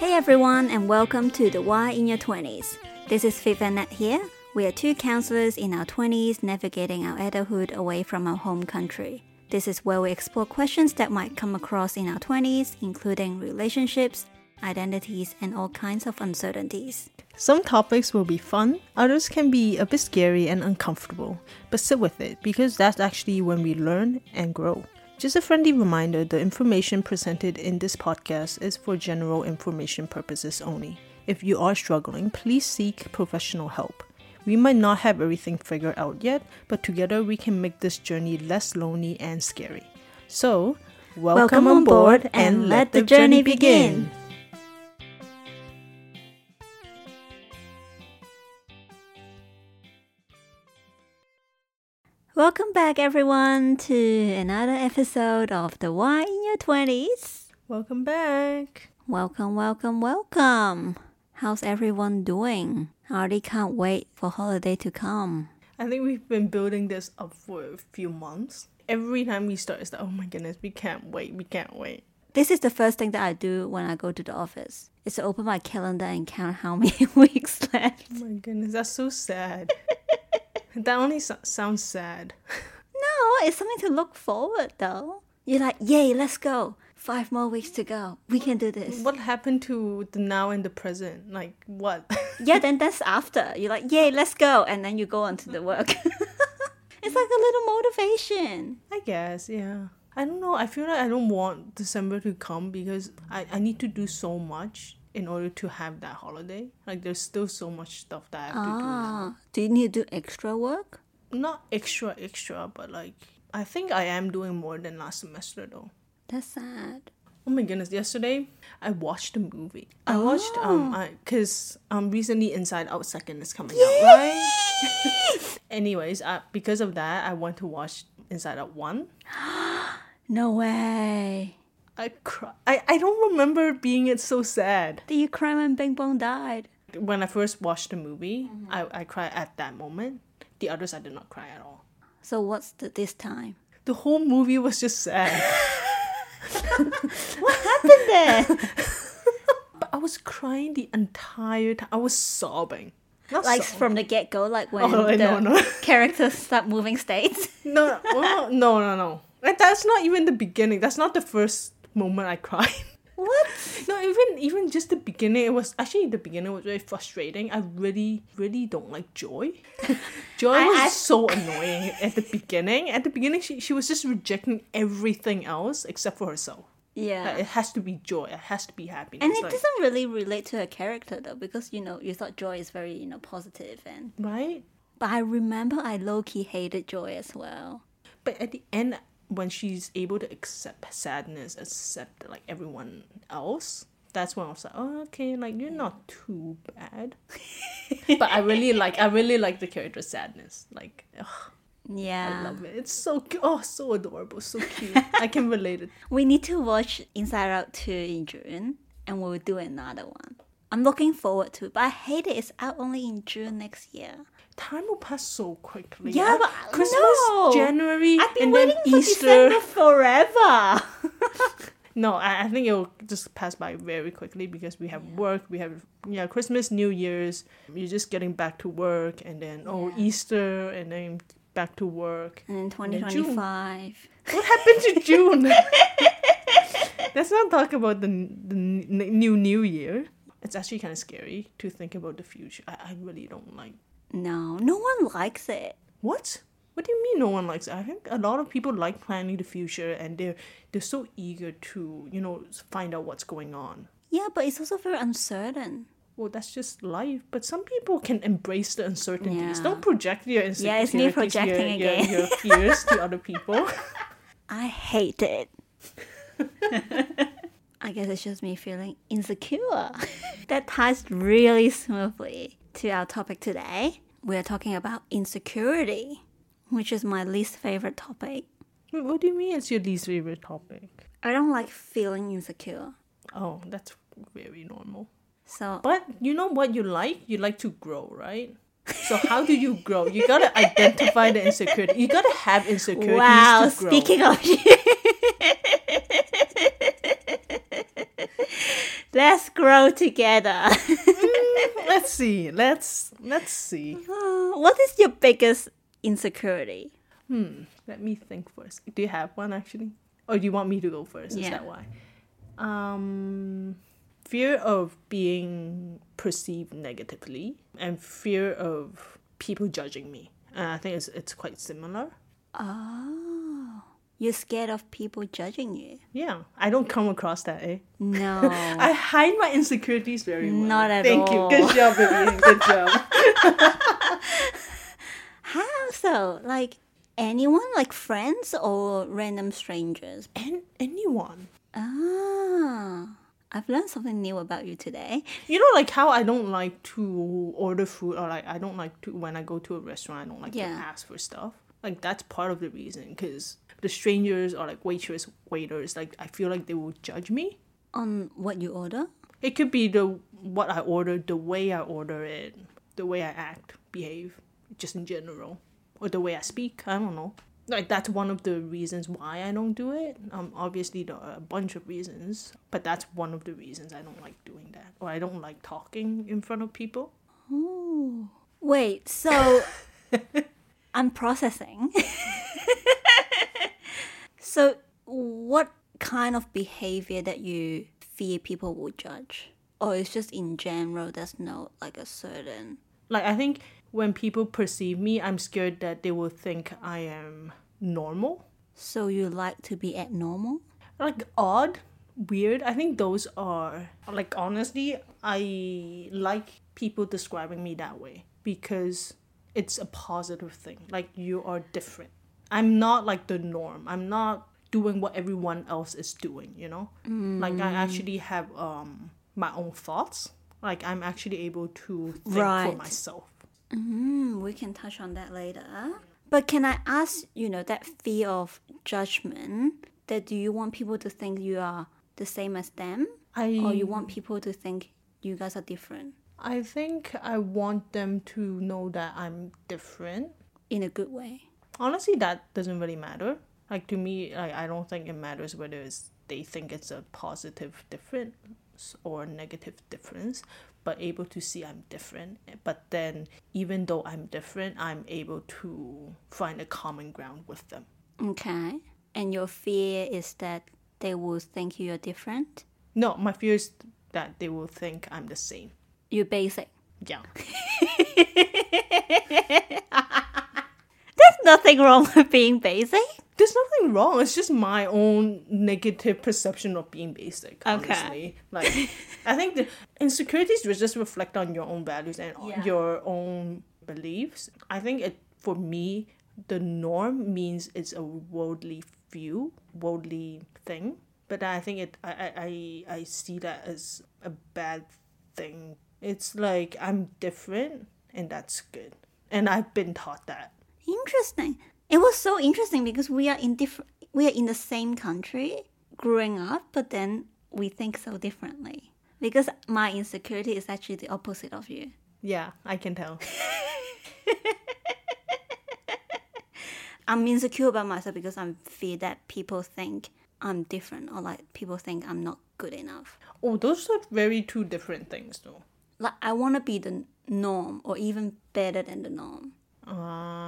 Hey everyone, and welcome to the Why in Your 20s. This is Viv and Nat here. We are two counselors in our 20s navigating our adulthood away from our home country. This is where we explore questions that might come across in our 20s, including relationships, identities, and all kinds of uncertainties. Some topics will be fun, others can be a bit scary and uncomfortable, but sit with it because that's actually when we learn and grow. Just a friendly reminder the information presented in this podcast is for general information purposes only. If you are struggling, please seek professional help. We might not have everything figured out yet, but together we can make this journey less lonely and scary. So, welcome, on board and let the journey begin. Welcome back, everyone, to another episode of the Why in Your 20s. Welcome back. Welcome, welcome, welcome. How's everyone doing? I already can't wait for holiday to come. I think we've been building this up for a few months. Every time we start, it's like, oh my goodness, we can't wait, we can't wait. This is the first thing that I do when I go to the office. Is to open my calendar and count how many weeks left. Oh my goodness, that's so sad. that only so- sounds sad. No, it's something to look forward though. You're like, yay, let's go. Five more weeks to go. We can do this. What happened to the now and the present? Like, what? Yeah, then that's after. You're like, yay, let's go. And then you go on to the work. it's like a little motivation. I guess, yeah. I don't know. I feel like I don't want December to come because I, I need to do so much in order to have that holiday. Like, there's still so much stuff that I have to do. Ah, do you need to do extra work? Not extra, extra, but like, I think I am doing more than last semester though. That's sad. Oh my goodness! Yesterday, I watched a movie. I watched um, I cause um recently Inside Out second is coming out, right? Anyways, uh, because of that, I went to watch Inside Out one. No way. I cry. I I don't remember being it so sad. Did you cry when Bing Bong died? When I first watched the movie, mm-hmm. I I cried at that moment. The others, I did not cry at all. So what's the, this time? The whole movie was just sad. What happened there? but I was crying the entire time. I was sobbing. Not like sobbing. from the get go, like when Oh, the no, no. characters start moving states. No, well, no, no, no. Like, that's not even the beginning. That's not the first moment I cried. What? No, even even just the beginning. It was actually the beginning was very frustrating. I really, really don't like Joy. Joy I- was I- so annoying at the beginning. At the beginning, she she was just rejecting everything else except for herself. Yeah. Like, it has to be joy. It has to be happiness. and it like, doesn't really relate to her character though, because you know you thought Joy is very you know positive and. right. But I remember I low key hated Joy as well. But at the end, when she's able to accept sadness, accept like everyone else, that's when I was like, oh, okay, like you're not too bad. but I really like, I really like the character sadness. Like, ugh, Yeah. I love it. It's so cu- oh, so adorable, so cute. I can relate it. We need to watch Inside Out 2 in June and we'll do another one. I'm looking forward to it, but I hate it. It's out only in June next year. Time will pass so quickly. Yeah, but Christmas, no. January, I've been and then waiting for Easter. December forever. No, I, I think it'll just pass by very quickly because we have work, we have yeah, Christmas, New Year's. You're just getting back to work, and then oh Yeah. Easter, and then back to work. and then then June. 2025. What happened to June? Let's not talk about the the new New Year. It's actually kind of scary to think about the future. I, I really don't like. No, no one likes it. What? What do you mean no one likes it? I think a lot of people like planning the future, and they're they're so eager to you know find out what's going on. Yeah, but it's also very uncertain. well, that's just life. But some people can embrace the uncertainties. Yeah. Don't project your insecurities, Yeah, it's me projecting your, again. Your, your fears to other people. I hate it. I guess it's just me feeling insecure. that ties really smoothly to our topic today. We are talking about insecurity, which is my least favorite topic. Wait, what do you mean it's your least favorite topic? I don't like feeling insecure. Oh, that's very normal. So But you know what you like? You like to grow, right? So how do you grow? You gotta identify the insecurity. You gotta have insecurities wow, to grow. speaking of Let's grow together. let's see. Let's let's see. Uh, what is your biggest insecurity? Hmm. Let me think first. Do you have one actually? Or do you want me to go first? Yeah. Is that why? Um fear of being perceived negatively and fear of people judging me. And I think it's it's quite similar. Oh, you're scared of people judging you? Yeah. I don't come across that, eh? No. I hide my insecurities very well. Not at Thank all. Thank you. Good job, Vivian. Good job. How so? Like anyone? Like friends or random strangers? and anyone. Ah, I've learned something new about you today. You know, like how I don't like to order food, or like I don't like to when I go to a restaurant, I don't like Yeah. to ask for stuff. Like that's part of the reason, because the strangers or like waitress, waiters, like I feel like they will judge me. On what you order? It could be the what I ordered, the way I order it, the way I act, behave, just in general, or the way I speak. I don't know. Like that's one of the reasons why I don't do it. Um, obviously there are a bunch of reasons, but that's one of the reasons I don't like doing that, or I don't like talking in front of people. Ooh. Wait, so I'm processing. so, what kind of behavior that you fear people will judge? Or it's just in general, there's no like a certain. Like I think when people perceive me, I'm scared that they will think I am normal, So, you like to be abnormal? like odd, weird. I think those are like honestly, I like people describing me that way because it's a positive thing. Like you are different. I'm not like the norm. I'm not doing what everyone else is doing, you know? Like I actually have um my own thoughts. Like I'm actually able to think for myself. Mm, we can touch on that later. But can I ask, you know, that fear of judgment, that do you want people to think you are the same as them? I Or you want people to think you guys are different I think I want them to know that I'm different. in a good way? Honestly, that doesn't really matter. Like to me, like I don't think it matters whether it's they think it's a positive difference or a negative difference, but able to see I'm different. But then, even though I'm different, I'm able to find a common ground with them. Okay. And your fear is that they will think you are different? No, my fear is that they will think I'm the same. You're basic. Yeah. Nothing wrong with being basic. There's nothing wrong. It's just my own negative perception of being basic. Okay. Honestly, like I think the insecurities just reflect on your own values and Yeah. your own beliefs. I think it for me, the norm means it's a worldly view, worldly thing. But I think it, I, I, I see that as a bad thing. It's like I'm different, and that's good. And I've been taught that. Interesting. It was so interesting because we are in different we are in the same country growing up, but then we think so differently. Because my insecurity is actually the opposite of you. Yeah, I can tell. I'm insecure about myself because I'm fear that people think I'm different or like people think I'm not good enough. Oh, those are very two different things, though. Like I want to be the norm or even better than the norm. Ah,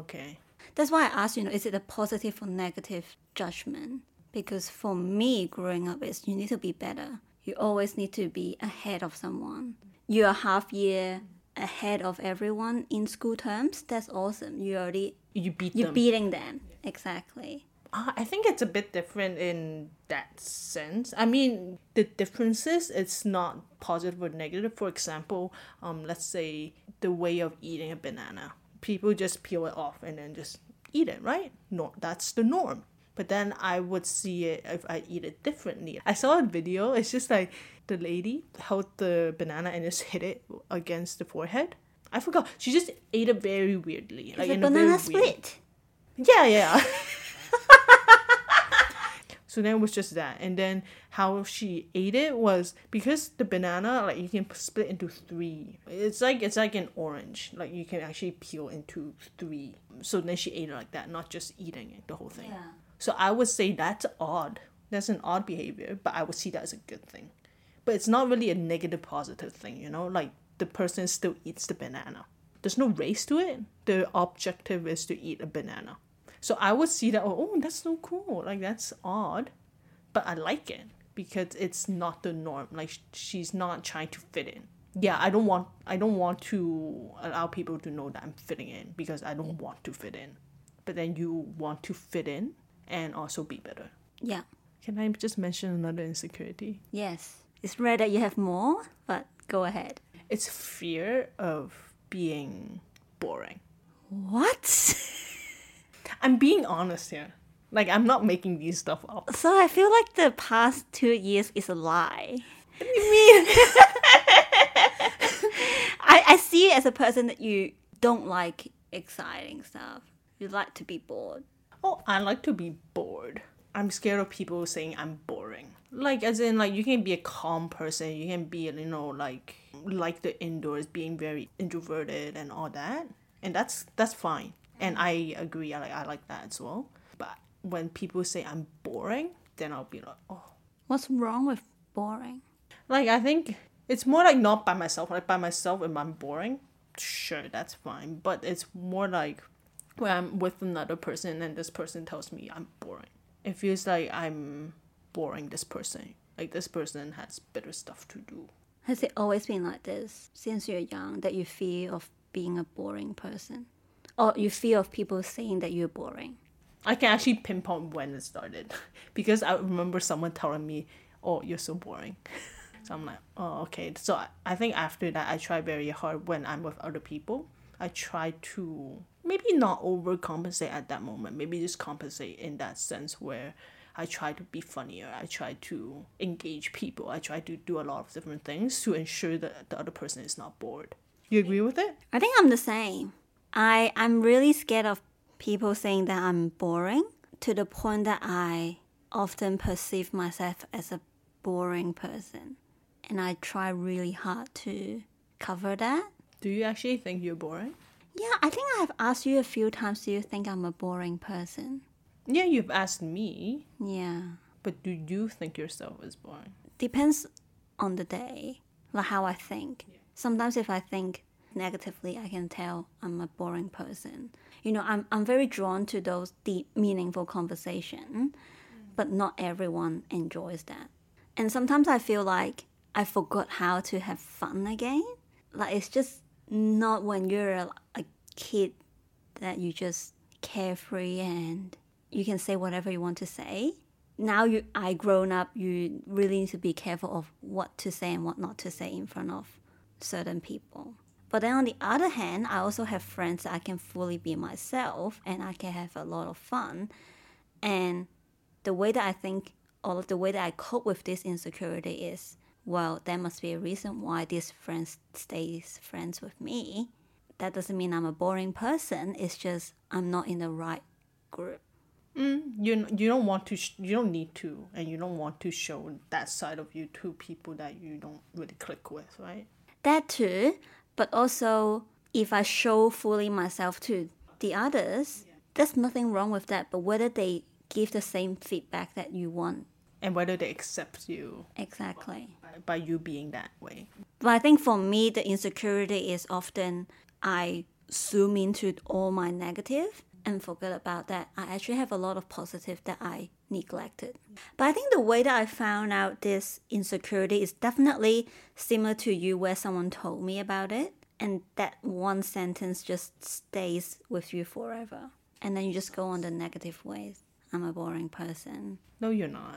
okay. That's why I asked, you know, is it a positive or negative judgment? Because for me, growing up is you need to be better. You always need to be ahead of someone. You're half year ahead of everyone in school terms. That's awesome. You already You beat you're them. beating them. Exactly. Ah, I think it's a bit different in that sense. I mean, the differences it's not positive or negative. For example, um, let's say the way of eating a banana. People just peel it off and then just eat it, right? No, that's the norm. But then I would see it if I eat it differently. I saw a video. It's just like the lady held the banana and just hit it against the forehead. I forgot. She just ate it very weirdly, like It's a in a banana very weird- split. yeah, yeah. so then it was just that, and then how she ate it was because the banana like you can split into three. It's like it's like an orange, like you can actually peel into three. So then she ate it like that, not just eating it the whole thing. Yeah. So I would say that's odd. That's an odd behavior, but I would see that as a good thing. but it's not really a negative positive thing, you know? Like the person still eats the banana. There's no race to it. The objective is to eat a banana. So I would see that, oh, that's so cool. Like that's odd, but I like it because it's not the norm. Like she's not trying to fit in. Yeah, I don't want I don't want to allow people to know that I'm fitting in because I don't want to fit in. But then you want to fit in and also be better. Yeah. Can I just mention another insecurity? Yes. It's rare that you have more, but go ahead. It's fear of being boring. What? I'm being honest here. Like I'm not making these stuff up. So I feel like the past two years is a lie. What do you mean? I, I see it as a person that you don't like exciting stuff. You like to be bored. oh, I like to be bored. I'm scared of people saying I'm boring. Like as in like you can be a calm person, you can be you know like like the indoors being very introverted and all that. And that's that's fine. And I agree, I like I like that as well. But when people say I'm boring, then I'll be like, oh What's wrong with boring? Like I think it's more like not by myself. Like by myself, if I'm boring, sure that's fine. But it's more like when I'm with another person and this person tells me I'm boring. It feels like I'm boring this person. Like this person has better stuff to do. Has it always been like this since you're young that you fear of being a boring person? Or you fear of people saying that you're boring? I can actually pinpoint when it started because I remember someone telling me, "Oh, you're so boring." so I'm like, "Oh, okay." So I, I think after that, I try very hard when I'm with other people. I try to maybe not overcompensate at that moment. Maybe just compensate in that sense where I try to be funnier. I try to engage people. I try to do a lot of different things to ensure that the other person is not bored. You agree with it? I think I'm the same. I I'm really scared of people saying that I'm boring to the point that I often perceive myself as a boring person. And I try really hard to cover that. Do you actually think you're boring? Yeah, I think I've asked you a few times do you think I'm a boring person? Yeah, you've asked me, Yeah. but do you think yourself is boring? Depends on the day, like how I think. Sometimes if I think negatively, I can tell I'm a boring person. You know, I'm I'm very drawn to those deep, meaningful conversation, but not everyone enjoys that. And sometimes I feel like I forgot how to have fun again. Like it's just not when you're a, a kid that you just carefree and you can say whatever you want to say. Now you I grown up, you really need to be careful of what to say and what not to say in front of certain people. But then on the other hand, I also have friends that I can fully be myself and I can have a lot of fun. And the way that I think or of the way that I cope with this insecurity is well, there must be a reason why this friend stays friends with me. That doesn't mean I'm a boring person. It's just I'm not in the right group. Mm, you you don't want to sh- you don't need to and you don't want to show that side of you to people that you don't really click with, right? That too, but also if I show fully myself to the others, there's nothing wrong with that. But whether they give the same feedback that you want, And whether they accept you exactly. by, by you being that way. But I think for me, the insecurity is often I zoom into all my negative and forget about that. I actually have a lot of positive that I neglected. But I think the way that I found out this insecurity is definitely similar to you, where someone told me about it, and that one sentence just stays with you forever. And then you just go on the negative ways. I'm a boring person. No, you're not.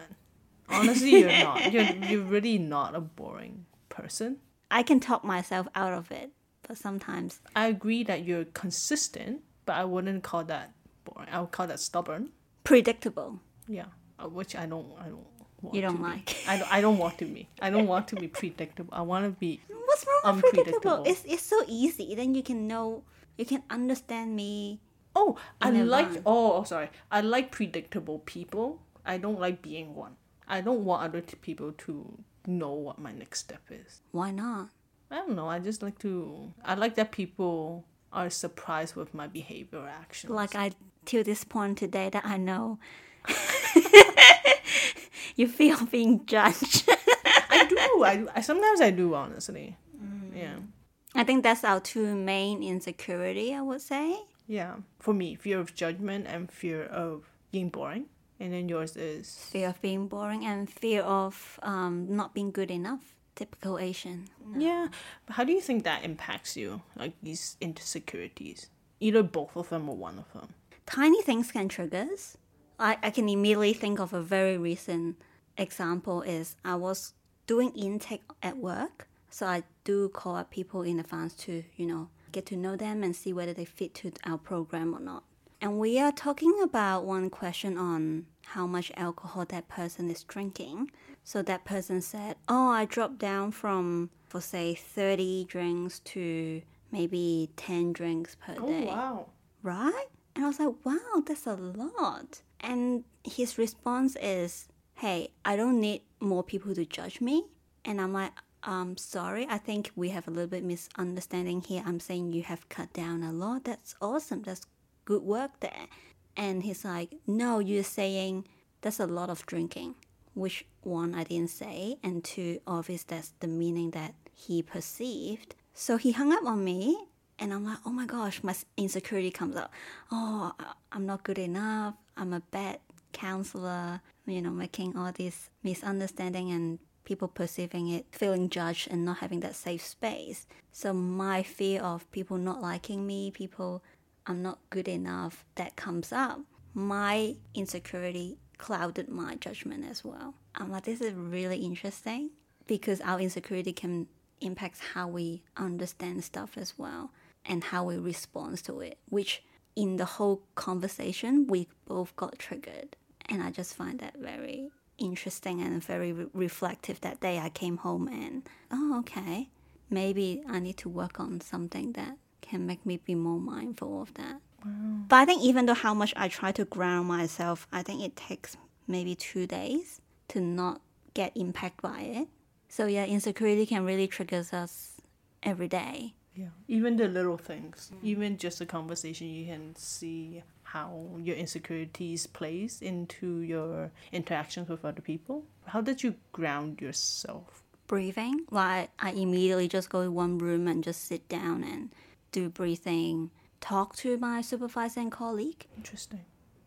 Honestly, you're not. You're you're really not a boring person. I can talk myself out of it, but sometimes I agree that you're consistent, but I wouldn't call that boring. I would call that stubborn. predictable. Yeah, uh, which I don't. I don't. Want You don't to be. like. I don't. I don't want to be. I don't want to be predictable. I want to be. What's wrong with predictable? Unpredictable. It's it's so easy. Then you can know, you can understand me. Oh, I like. Oh, oh, sorry. I like predictable people. I don't like being one. I don't want other t- people to know what my next step is. Why not? I don't know. I just like to. I like that people are surprised with my behavior or actions. Like I till this point today that I know. you feel being judged. I do. I, I sometimes I do honestly. Yeah. I think that's our two main insecurity, I would say. Yeah. For me, fear of judgment and fear of being boring. And then yours is Fear of being boring and fear of um, not being good enough. Typical Asian. Yeah. But how do you think that impacts you? Like these insecurities? Either both of them or one of them. Tiny things can trigger us. I, I can immediately think of a very recent example is I was doing intake at work. So I do call up people in advance to, you know, get to know them and see whether they fit to our program or not. And we are talking about one question on how much alcohol that person is drinking. So that person said, Oh, I dropped down from, for say, 30 drinks to maybe 10 drinks per oh, day. wow. Right? And I was like, Wow, that's a lot. And his response is, Hey, I don't need more people to judge me. And I'm like, I'm sorry, I think we have a little bit misunderstanding here. I'm saying you have cut down a lot. That's awesome. That's good work there. And he's like, no, you're saying that's a lot of drinking, which one I didn't say, and two, obvious that's the meaning that he perceived. So he hung up on me, and I'm like, oh my gosh, my insecurity comes up. Oh, I'm not good enough. I'm a bad counselor, you know, making all this misunderstanding and people perceiving it, feeling judged, and not having that safe space. So my fear of people not liking me, people I'm not good enough, that comes up. My insecurity clouded my judgment as well. I'm like, this is really interesting because our insecurity can impact how we understand stuff as well and how we respond to it, which in the whole conversation, we both got triggered. And I just find that very interesting and very re- reflective that day I came home and, oh, okay, maybe I need to work on something that can make me be more mindful of that. Wow. But I think even though how much I try to ground myself, I think it takes maybe two days to not get impacted by it. So yeah, insecurity can really trigger us every day. Yeah. Even the little things, even just a conversation, you can see how your insecurities plays into your interactions with other people. How did you ground yourself? Breathing, like I immediately just go to one room and just sit down and do breathing, talk to my supervisor and colleague. Interesting.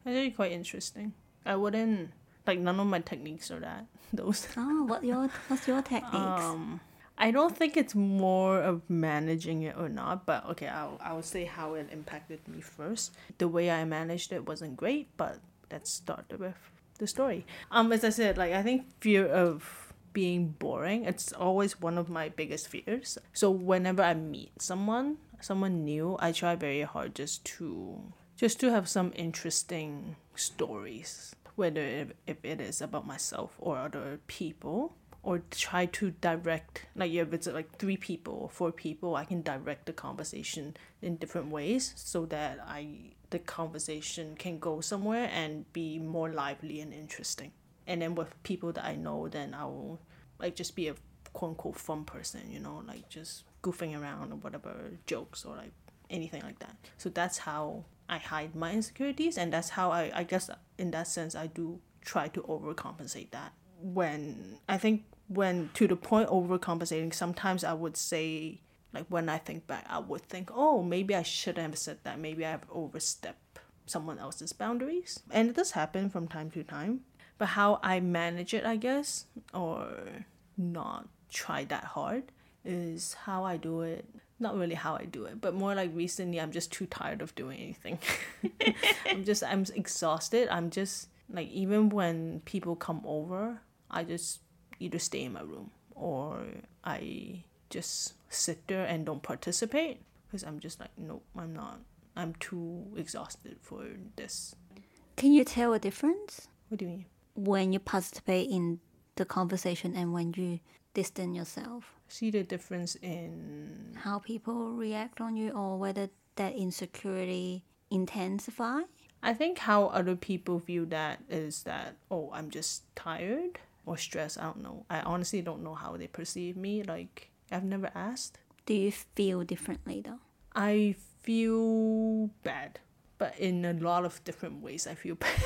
Actually, quite interesting. I wouldn't like none of my techniques are that those. Oh, what your what's your techniques? Um, I don't think it's more of managing it or not, but okay, I'll I will say how it impacted me first. The way I managed it wasn't great, but let's start with the story. Um, as I said, like I think fear of being boring, it's always one of my biggest fears. So whenever I meet someone, someone new, I try very hard just to just to have some interesting stories, whether if, if it is about myself or other people or try to direct like if it's like three people or four people i can direct the conversation in different ways so that i the conversation can go somewhere and be more lively and interesting. And then with people that i know then i will like just be a quote unquote fun person you know like just goofing around or whatever jokes or like anything like that. So that's how i hide my insecurities and that's how i i guess in that sense i do try to overcompensate that. When i think when to the point overcompensating sometimes i would say like when i think back i would think oh maybe i shouldn't have said that. Maybe i've overstepped someone else's boundaries. And it does happen from time to time. But how i manage it i guess or not try that hard is how i do it. Not really how i do it but more like recently i'm just too tired of doing anything. I'm just i'm exhausted. I'm just like even when people come over i just either stay in my room or I just sit there and don't participate because I'm just like, nope, I'm not. I'm too exhausted for this. Can you tell a difference What do you mean? when you participate in the conversation and when you distance yourself? See the difference in How people react on you or whether that insecurity intensify? I think how other people view that is that, oh, I'm just tired or stress. I don't know. I honestly don't know how they perceive me. Like, I've never asked. Do you feel differently though? I feel bad, but in a lot of different ways, I feel bad.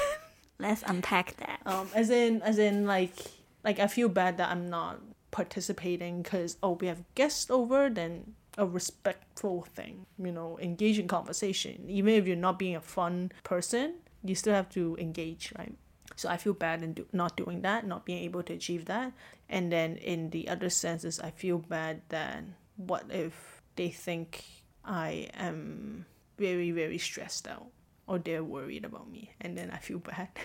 Let's unpack that. Um, as in, as in, like, like I feel bad that I'm not participating because oh we have guests over then a respectful thing you know engage in conversation even if you're not being a fun person you still have to engage right so i feel bad in do- not doing that not being able to achieve that. And then in the other senses i feel bad that what if they think i am very very stressed out or they're worried about me? And then i feel bad.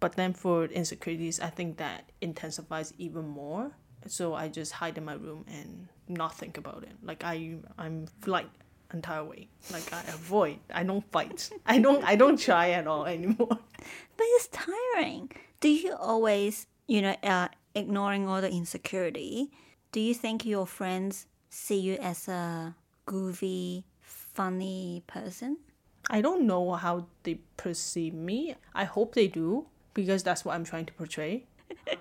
But then for insecurities i think that intensifies even more. So I just hide in my room and not think about it. Like I I'm like entire way. Like I avoid. I don't fight. I don't I don't try at all anymore. But it's tiring. Do you always, you know, uh, ignoring all the insecurity? Do you think your friends see you as a goofy, funny person? I don't know how they perceive me. I hope they do because that's what I'm trying to portray.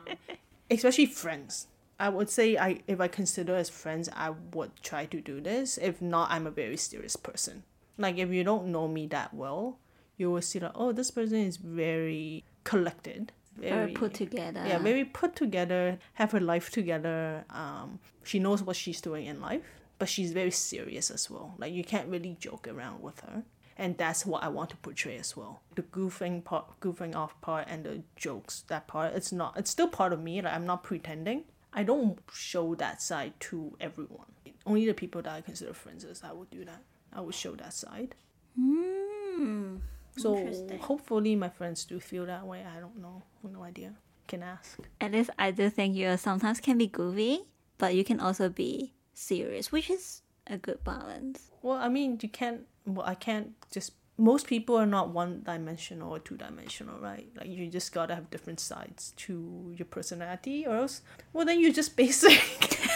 Especially friends. I would say I if I consider as friends, I would try to do this. If not, I'm a very serious person. Like if you don't know me that well, you will see that oh, this person is very collected, Very put together. yeah, very put together, have her life together. Um, she knows what she's doing in life, but she's very serious as well. Like you can't really joke around with her, and that's what I want to portray as well. The goofing part, goofing off part, and the jokes that part. It's not. It's still part of me. Like I'm not pretending. I don't show that side to everyone. Only the people that I consider friends is I would do that. I would show that side. Hmm. So hopefully my friends do feel that way. I don't know. No idea. Can ask. At least I do think you sometimes can be goofy, but you can also be serious, which is a good balance. Well, I mean, you can't. Well, I can't just. Most people are not one dimensional or two dimensional, right? Like you just gotta have different sides to your personality, or else, well, then you're just basic.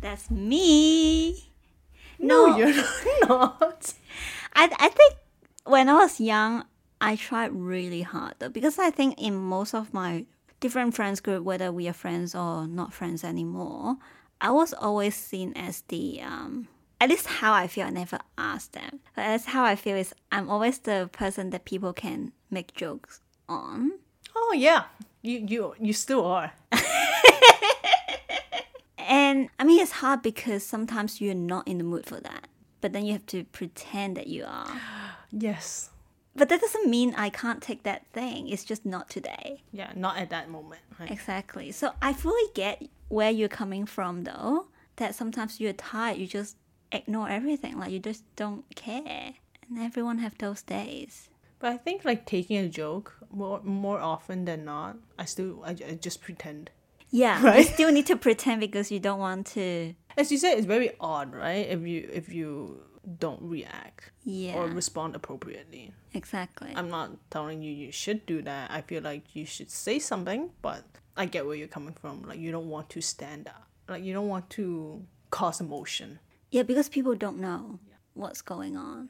That's me. no, No. you're not. I I think when I was young, I tried really hard though because I think in most of my different friends group, whether we are friends or not friends anymore, I was always seen as the um. At least how I feel, I never asked them. But that's how I feel is I'm always the person that people can make jokes on. Oh yeah, you you you still are. And I mean, it's hard because sometimes you're not in the mood for that. But then you have to pretend that you are. Yes. But that doesn't mean I can't take that thing. It's just not today. Yeah, not at that moment. Right? Exactly. So I fully get where you're coming from, though. That sometimes you're tired, you just ignore everything. Like you just don't care. And everyone have those days. But I think like taking a joke more more often than not, I still I, I just pretend. Yeah, you still need to pretend because you don't want to. As you said, it's very odd, right? If you if you don't react Yeah, or respond appropriately. exactly. I'm not telling you you should do that. I feel like you should say something, but I get where you're coming from. Like you don't want to stand up. Like you don't want to cause emotion. Yeah, because people don't know what's going on.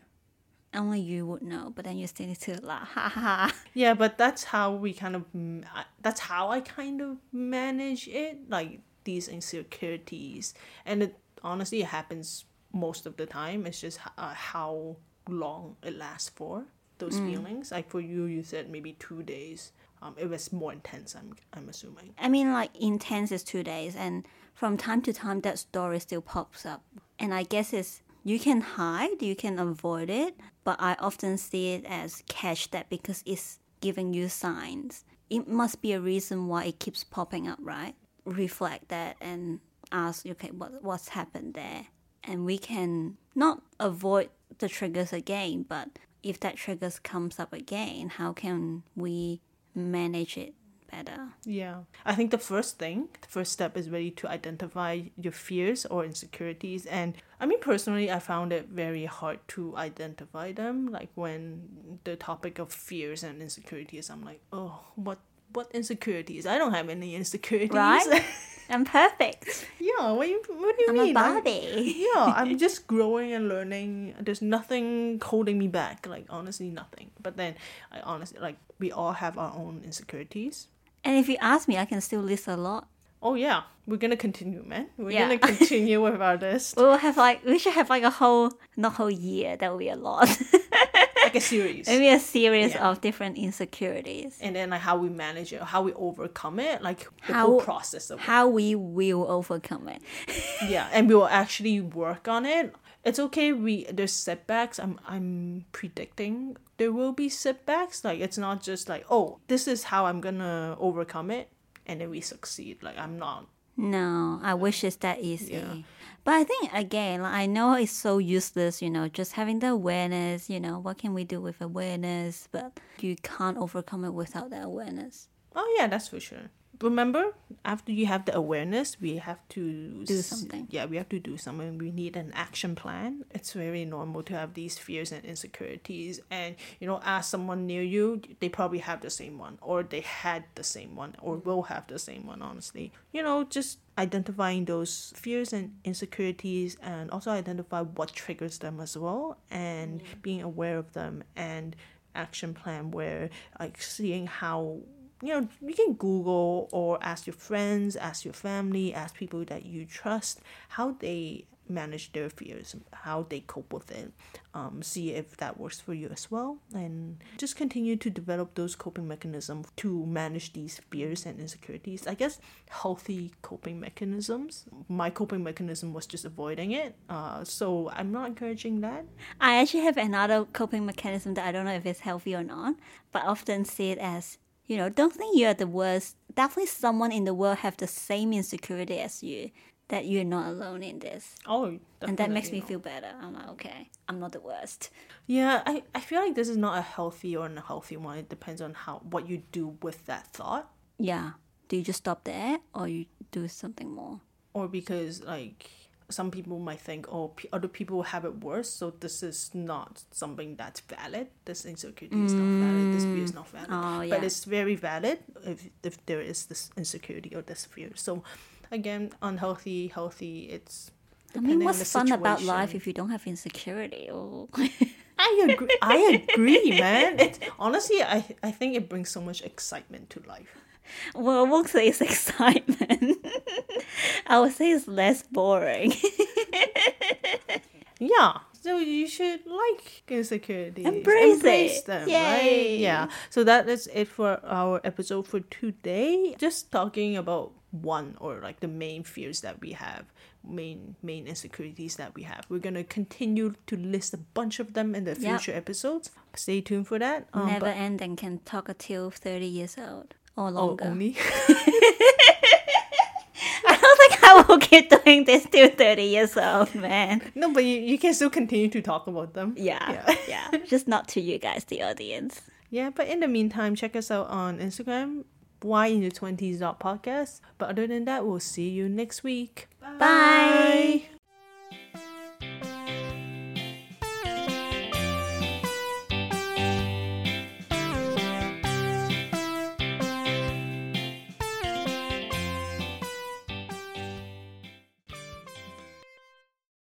Only you would know, but then you still need to laugh. Ha ha ha. Yeah, but that's how we kind of mm, that's how I kind of manage it, like these insecurities, and it honestly it happens most of the time. It's just uh, how long it lasts for those feelings. Like for you, you said maybe two days. Um, it was more intense. I'm I'm assuming. I mean, like intense is two days, and from time to time that story still pops up. And I guess it's you can hide, you can avoid it, but I often see it as catch that because it's giving you signs. It must be a reason why it keeps popping up, right? Reflect that and ask, okay, what what's happened there, and we can not avoid the triggers again, but if that triggers comes up again, how can we manage it better? Yeah, I think the first thing, the first step is really to identify your fears or insecurities. And I mean, personally, I found it very hard to identify them. Like when the topic of fears and insecurities, I'm like, oh, what what insecurities? I don't have any insecurities. Right? I'm perfect. yeah. What, you, what do you I'm mean? a I- Barbie. yeah, I'm just growing and learning. There's nothing holding me back. Like honestly, nothing. But then, I honestly like we all have our own insecurities. And if you ask me, I can still list a lot. Oh yeah, we're gonna continue, man. We're Yeah. gonna continue with our list. We will have like we should have like a whole not whole year. That would be a lot. Like a series. Maybe a series Yeah. of different insecurities. and then like how we manage it, how we overcome it, like the How- whole process of it. How we will overcome it. yeah and we will actually work on it it's okay we there's setbacks i'm i'm predicting there will be setbacks like it's not just like oh this is how i'm gonna overcome it and then we succeed like i'm not No, I wish it's that easy. Yeah. But I think again, like, I know it's so useless, you know, just having the awareness, you know, what can we do with awareness? But you can't overcome it without that awareness. oh yeah that's for sure remember after you have the awareness we have to Do something. yeah we have to do something. We need an action plan. It's very normal to have these fears and insecurities. And you know ask someone near you they probably have the same one or they had the same one or mm-hmm. will have the same one honestly. You know just identifying those fears and insecurities and also identify what triggers them as well and mm-hmm. being aware of them and action plan where like seeing how you know, you can Google or ask your friends, ask your family, ask people that you trust how they manage their fears, how they cope with it. Um, see if that works for you as well, and just continue to develop those coping mechanisms to manage these fears and insecurities. I guess healthy coping mechanisms. My coping mechanism was just avoiding it, uh, so I'm not encouraging that. I actually have another coping mechanism that I don't know if it's healthy or not, but I often see it as, you know, don't think you're the worst. Definitely someone in the world have the same insecurity as you, that you're not alone in this. Oh, And that makes me definitely feel better. I'm like, okay, I'm not the worst. Yeah, I, I feel like this is not a healthy or unhealthy one. It depends on how what you do with that thought. Yeah. Do you just stop there or you do something more? Or because like some people might think, oh, p- other people have it worse, so this is not something that's valid. This insecurity is not valid. This fear is not valid. Mm. Oh, But it's very valid if if there is this insecurity or this fear. So, again, unhealthy, healthy. It's. I mean, what's fun about life if you don't have insecurity? Oh. I agree. I agree, man. It honestly, I I think it brings so much excitement to life. well, what is it's excitement. I would say it's less boring. Yeah. So you should like insecurities. Embrace Embrace it. them, Yay. right? Yeah. So that is it for our episode for today. Just talking about one or like the main fears that we have, main main insecurities that we have. We're gonna continue to list a bunch of them in the Yep. future episodes. Stay tuned for that. Um, Never but- end can talk until 30 years old or longer oh, longer. only. Think keep doing this till 30 years old, man. no, but you, you can still continue to talk about them. Yeah, Yeah. yeah. Just not to you guys, the audience. Yeah, but in the meantime, check us out on Instagram, why in your 20s podcast. But other than that, we'll see you next week. Bye.